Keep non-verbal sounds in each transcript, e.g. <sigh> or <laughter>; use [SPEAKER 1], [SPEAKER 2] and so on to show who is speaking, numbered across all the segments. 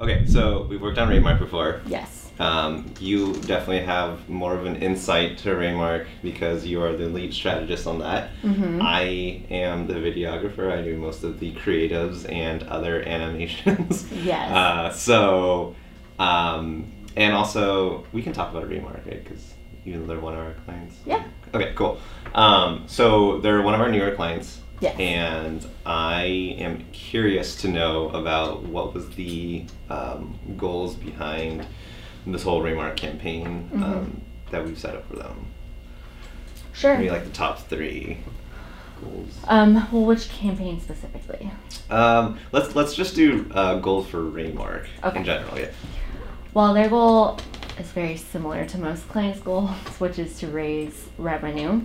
[SPEAKER 1] okay, so we've worked on Raymark before.
[SPEAKER 2] Yes.
[SPEAKER 1] Um, you definitely have more of an insight to Raymark because you are the lead strategist on that.
[SPEAKER 2] Mhm.
[SPEAKER 1] I am the videographer. I do most of the creatives and other <laughs> animations.
[SPEAKER 2] Yes.
[SPEAKER 1] Uh, so, um, and also we can talk about Raymark, right? Because even though they're one of our clients.
[SPEAKER 2] Yeah.
[SPEAKER 1] Okay, cool. Um, so they're one of our newer clients.
[SPEAKER 2] Yes.
[SPEAKER 1] And I am curious to know about what was the um, goals behind this whole Raymark campaign um,
[SPEAKER 2] Mhm.
[SPEAKER 1] that we've set up for them.
[SPEAKER 2] Sure.
[SPEAKER 1] Maybe like the top three goals.
[SPEAKER 2] Um, well, which campaign specifically?
[SPEAKER 1] Um, let's let's just do uh, goals for Raymark
[SPEAKER 2] Okay.
[SPEAKER 1] in general. Yeah.
[SPEAKER 2] Well, their goal is very similar to most clients' goals, <laughs> which is to raise revenue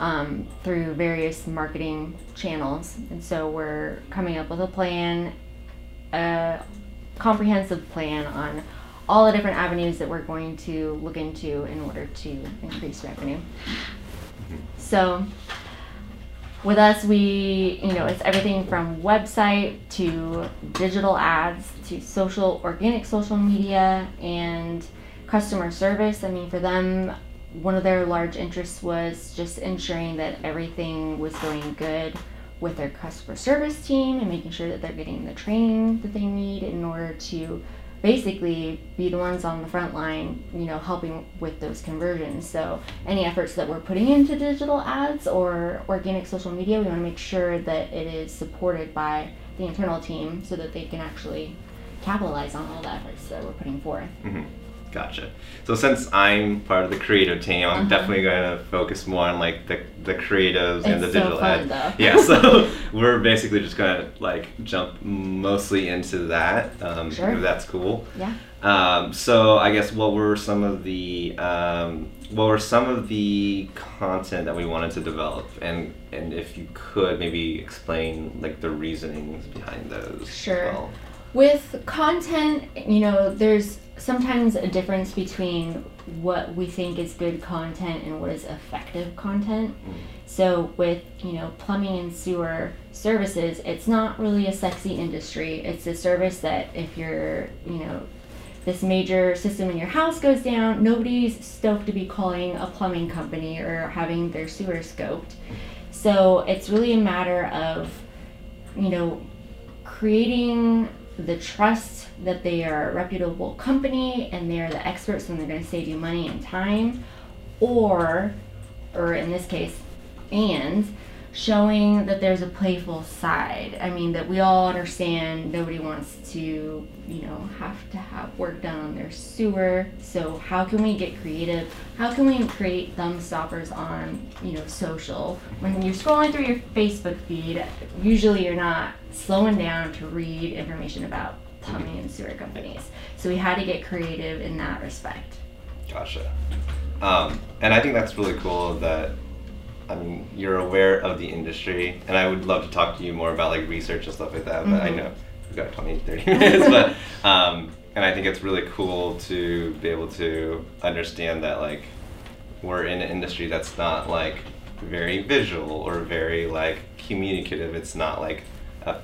[SPEAKER 2] um, through various marketing channels. And so we're coming up with a plan, a comprehensive plan on all the different avenues that we're going to look into in order to increase revenue. So with us we you know it's everything from website to digital ads to social organic social media and customer service i mean for them one of their large interests was just ensuring that everything was going good with their customer service team and making sure that they're getting the training that they need in order to basically be the ones on the front line, you know, helping with those conversions. So any efforts that we're putting into digital ads or organic social media, we want to make sure that it is supported by the internal team so that they can actually capitalize on all the efforts that we're putting forth.
[SPEAKER 1] hmm Gotcha. So since I'm part of the creative team, I'm
[SPEAKER 2] Uh-huh.
[SPEAKER 1] definitely going to focus more on like the the creatives and the
[SPEAKER 2] so
[SPEAKER 1] digital
[SPEAKER 2] fun, though. <laughs>
[SPEAKER 1] Yeah. So <laughs> we're basically just going to like jump mostly into that. Um,
[SPEAKER 2] Sure.
[SPEAKER 1] If that's cool.
[SPEAKER 2] Yeah.
[SPEAKER 1] Um, so I guess what were some of the um, what were some of the content that we wanted to develop, and and if you could maybe explain like the reasonings behind those. as
[SPEAKER 2] Sure.
[SPEAKER 1] well.
[SPEAKER 2] With content, you know, there's sometimes a difference between what we think is good content and what is effective content. Mm. So with, you know, plumbing and sewer services, it's not really a sexy industry. It's a service that if you're, you know, this major system in your house goes down, nobody's stoked to be calling a plumbing company or having their sewer scoped. So it's really a matter of, you know, creating the trust that they are a reputable company and they are the experts and they're going to save you money and time or or in this case and showing that there's a playful side. I mean that we all understand nobody wants to you know have to have work done on their sewer. So how can we get creative? How can we create thumb stoppers on you know social? When you're scrolling through your facebook feed usually you're not slowing down to read information about plumbing and sewer companies. So we had to get creative in that respect.
[SPEAKER 1] Gotcha. Um, and I think that's really cool that, I mean, you're aware of the industry, and I would love to talk to you more about like research and stuff like that. But I
[SPEAKER 2] Mhm.
[SPEAKER 1] know we've got 20, 30 <laughs> minutes, but um, and I think it's really cool to be able to understand that like we're in an industry that's not like very visual or very like communicative. It's not like a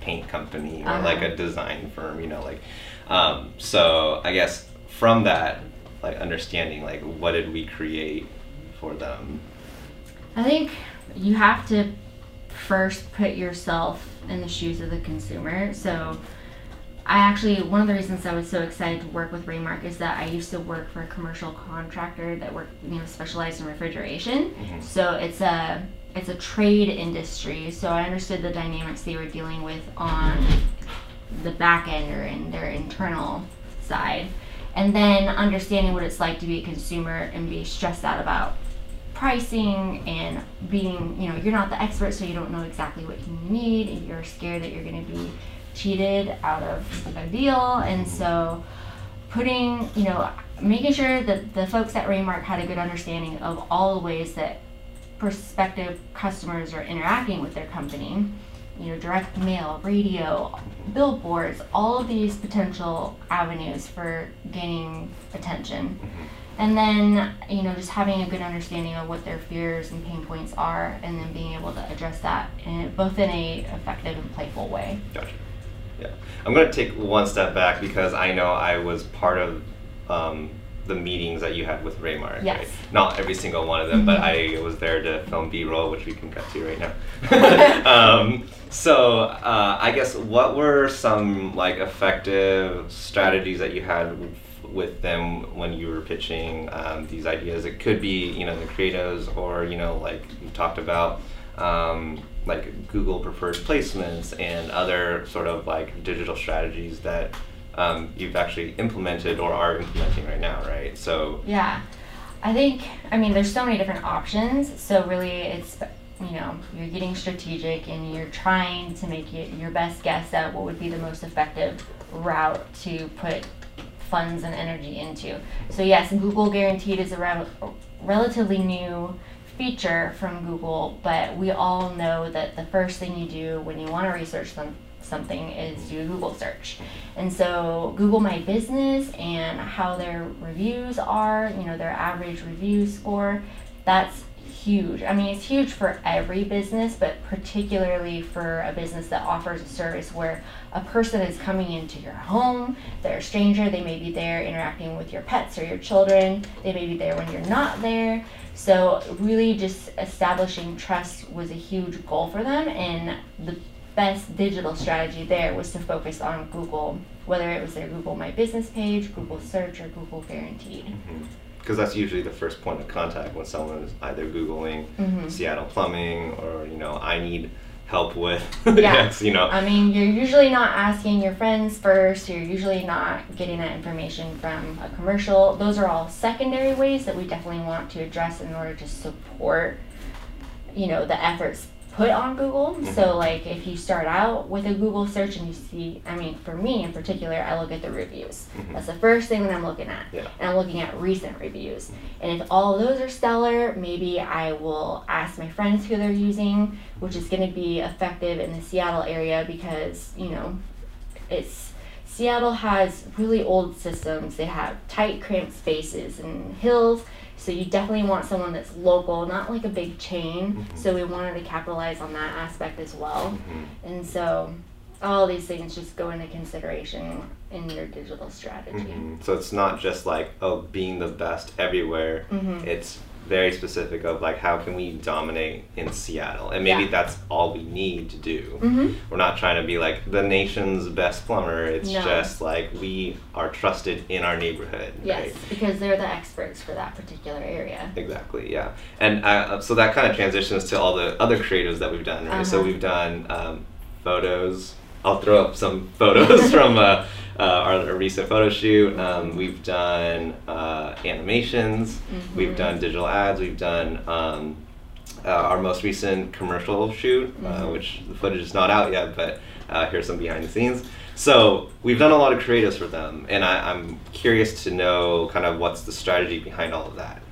[SPEAKER 1] paint company or like
[SPEAKER 2] Uh-huh.
[SPEAKER 1] a design firm, you know, like. Um, so I guess from that, like understanding, like what did we create for them?
[SPEAKER 2] I think you have to first put yourself in the shoes of the consumer. So, I actually, one of the reasons I was so excited to work with Raymark is that I used to work for a commercial contractor that worked, you know, specialized in refrigeration.
[SPEAKER 1] Mhm.
[SPEAKER 2] So it's a it's a trade industry. So I understood the dynamics they were dealing with on the back end or in their internal side. And then understanding what it's like to be a consumer and be stressed out about pricing and being, you know, you're not the expert, so you don't know exactly what you need, and you're scared that you're going to be cheated out of a deal. And so, putting, you know, making sure that the folks at Raymark had a good understanding of all the ways that prospective customers are interacting with their company. You know, direct mail, radio, billboards, all of these potential avenues for gaining attention. Mm-hmm. And then, you know, just having a good understanding of what their fears and pain points are, and then being able to address that in both in a effective and playful way.
[SPEAKER 1] Gotcha. Yeah, I'm gonna take one step back because I know I was part of um, the meetings that you had with Raymark.
[SPEAKER 2] Yes.
[SPEAKER 1] Right? Not every single one of them, but
[SPEAKER 2] Mhm.
[SPEAKER 1] I was there to film B-roll, which we can cut to right now. <laughs> <laughs> um, so uh, I guess what were some like effective strategies that you had with, them when you were pitching um, these ideas? It could be you know the creatives, or you know like you talked about. Um, like Google preferred placements and other sort of like digital strategies that um, you've actually implemented or are implementing right now, right? So
[SPEAKER 2] Yeah. I think, I mean, there's so many different options. So, really, it's, you know, you're getting strategic and you're trying to make your best guess at what would be the most effective route to put funds and energy into. So, yes, Google Guaranteed is a rel- relatively new feature from Google, but we all know that the first thing you do when you want to research some, something is do a Google search. And so Google My Business and how their reviews are, you know, their average review score, that's huge. I mean, it's huge for every business, but particularly for a business that offers a service where a person is coming into your home, they're a stranger, they may be there interacting with your pets or your children, they may be there when you're not there. So, really, just establishing trust was a huge goal for them, and the best digital strategy there was to focus on Google, whether it was their Google My Business page, Google Search, or Google Guaranteed. Mm-hmm.
[SPEAKER 1] Because that's usually the first point of contact when someone is either googling
[SPEAKER 2] Mhm.
[SPEAKER 1] Seattle plumbing or you know I need help with <laughs>
[SPEAKER 2] Yeah.
[SPEAKER 1] X, you know.
[SPEAKER 2] I mean, you're usually not asking your friends first, you're usually not getting that information from a commercial. Those are all secondary ways that we definitely want to address in order to support, you know, the efforts put on Google.
[SPEAKER 1] Mhm.
[SPEAKER 2] So, like, if you start out with a Google search and you see, I mean, for me in particular, I look at the reviews.
[SPEAKER 1] Mhm.
[SPEAKER 2] That's the first thing that I'm looking at.
[SPEAKER 1] Yeah.
[SPEAKER 2] And I'm looking at recent reviews. And if all of those are stellar, maybe I will ask my friends who they're using, which is going to be effective in the Seattle area because, you know, it's Seattle has really old systems. They have tight, cramped spaces and hills. So you definitely want someone that's local, not like a big chain.
[SPEAKER 1] Mhm.
[SPEAKER 2] So we wanted to capitalize on that aspect as well.
[SPEAKER 1] Mhm.
[SPEAKER 2] And so all these things just go into consideration in your digital strategy.
[SPEAKER 1] Mhm. So it's not just like oh being the best everywhere.
[SPEAKER 2] Mhm.
[SPEAKER 1] It's very specific of like how can we dominate in Seattle, and maybe
[SPEAKER 2] Yeah.
[SPEAKER 1] that's all we need to do.
[SPEAKER 2] Mm-hmm.
[SPEAKER 1] We're not trying to be like the nation's best plumber. It's
[SPEAKER 2] No.
[SPEAKER 1] just like we are trusted in our neighborhood.
[SPEAKER 2] Yes,
[SPEAKER 1] Right?
[SPEAKER 2] because they're the experts for that particular area.
[SPEAKER 1] Exactly, yeah. And uh, so that kind of transitions to all the other creatives that we've done, right? So
[SPEAKER 2] Uh-huh.
[SPEAKER 1] we've done um, photos. I'll throw up some photos <laughs> from uh, uh, our, recent photo shoot. Um, we've done uh, animations. We've
[SPEAKER 2] Mhm.
[SPEAKER 1] done digital ads. We've done um, uh, our most recent commercial shoot, uh,
[SPEAKER 2] Mhm.
[SPEAKER 1] which the footage is not out yet, but uh, here's some behind the scenes. So we've done a lot of creatives for them, and I, I'm curious to know kind of what's the strategy behind all of that.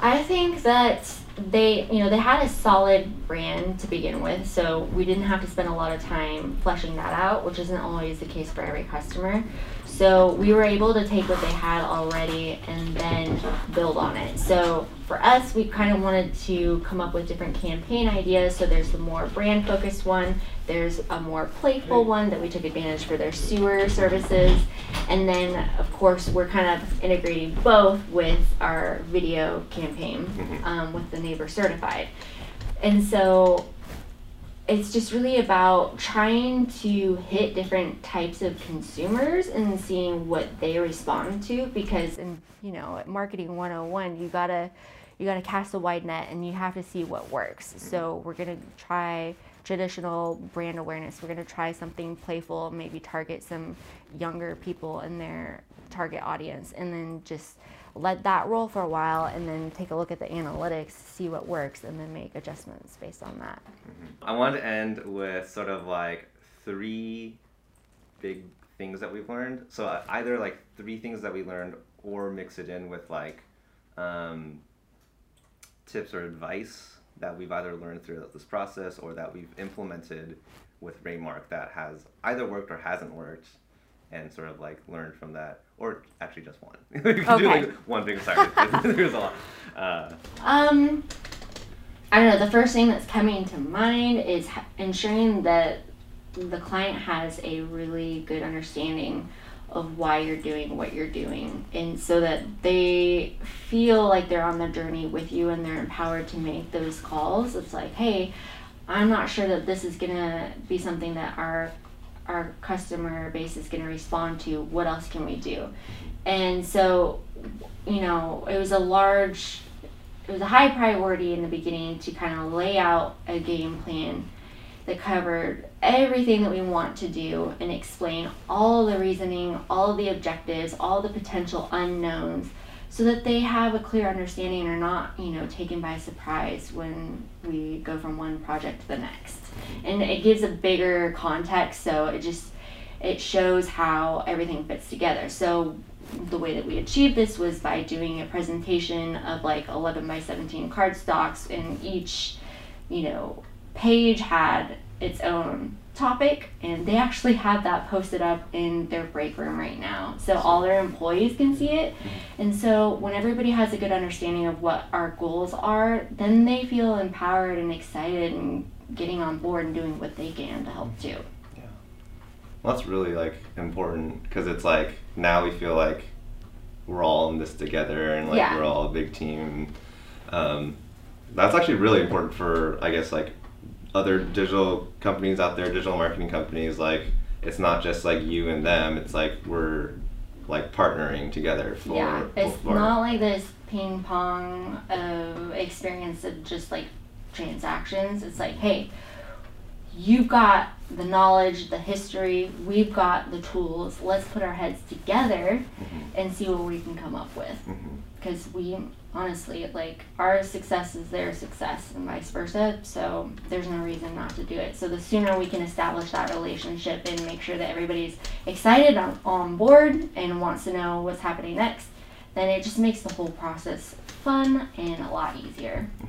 [SPEAKER 2] I think that they, you know, they had a solid brand to begin with, so we didn't have to spend a lot of time fleshing that out, which isn't always the case for every customer. So we were able to take what they had already and then build on it. So for us, we kind of wanted to come up with different campaign ideas. So there's the more brand focused one, there's a more playful one that we took advantage for their sewer services, and then of course we're kind of integrating both with our video campaign
[SPEAKER 1] Mhm.
[SPEAKER 2] um, with the neighbor certified. And so it's just really about trying to hit different types of consumers and seeing what they respond to because in you know marketing 101 you gotta you gotta cast a wide net and you have to see what works. Mm-hmm. So we're gonna try traditional brand awareness. We're gonna try something playful maybe target some younger people in their target audience and then just let that roll for a while and then take a look at the analytics see what works and then make adjustments based on that.
[SPEAKER 1] I want to end with sort of like three big things that we've learned. So uh, either like three things that we learned, or mix it in with like um, tips or advice that we've either learned throughout this process or that we've implemented with Raymark that has either worked or hasn't worked, and sort of like learned from that, or actually just one. <laughs> we could do like one big sorry. <laughs> There's a lot. Uh,
[SPEAKER 2] Um, I don't know. The first thing that's coming to mind is ensuring that the client has a really good understanding of why you're doing what you're doing and so that they feel like they're on the journey with you and they're empowered to make those calls it's like hey i'm not sure that this is going to be something that our our customer base is going to respond to what else can we do? And so you know it was a large it was a high priority in the beginning to kind of lay out a game plan that covered everything that we want to do and explain all the reasoning, all the objectives, all the potential unknowns so that they have a clear understanding and are not, you know, taken by surprise when we go from one project to the next. And it gives a bigger context so it just it shows how everything fits together. So the way that we achieved this was by doing a presentation of like 11 by 17 cardstocks and each, you know, page had its own topic and they actually have that posted up in their break room right now so all their employees can see it. And so when everybody has a good understanding of what our goals are then they feel empowered and excited and getting on board and doing what they can to help too.
[SPEAKER 1] Yeah. Well, that's really like important because it's like now we feel like we're all in this together and like
[SPEAKER 2] Yeah.
[SPEAKER 1] we're all a big team. Um, that's actually really important for i guess like other digital companies out there digital marketing companies like it's not just like you and them it's like we're like partnering together for
[SPEAKER 2] yeah it's
[SPEAKER 1] for-
[SPEAKER 2] not like this ping pong of experience of just like transactions. It's like hey you've got the knowledge the history we've got the tools. Let's put our heads together
[SPEAKER 1] Mhm,
[SPEAKER 2] and see what we can come up with. Because we honestly like our success is their success and vice versa so there's no reason not to do it. So the sooner we can establish that relationship and make sure that everybody's excited on, on board and wants to know what's happening next then it just makes the whole process fun and a lot easier.
[SPEAKER 1] Mhm.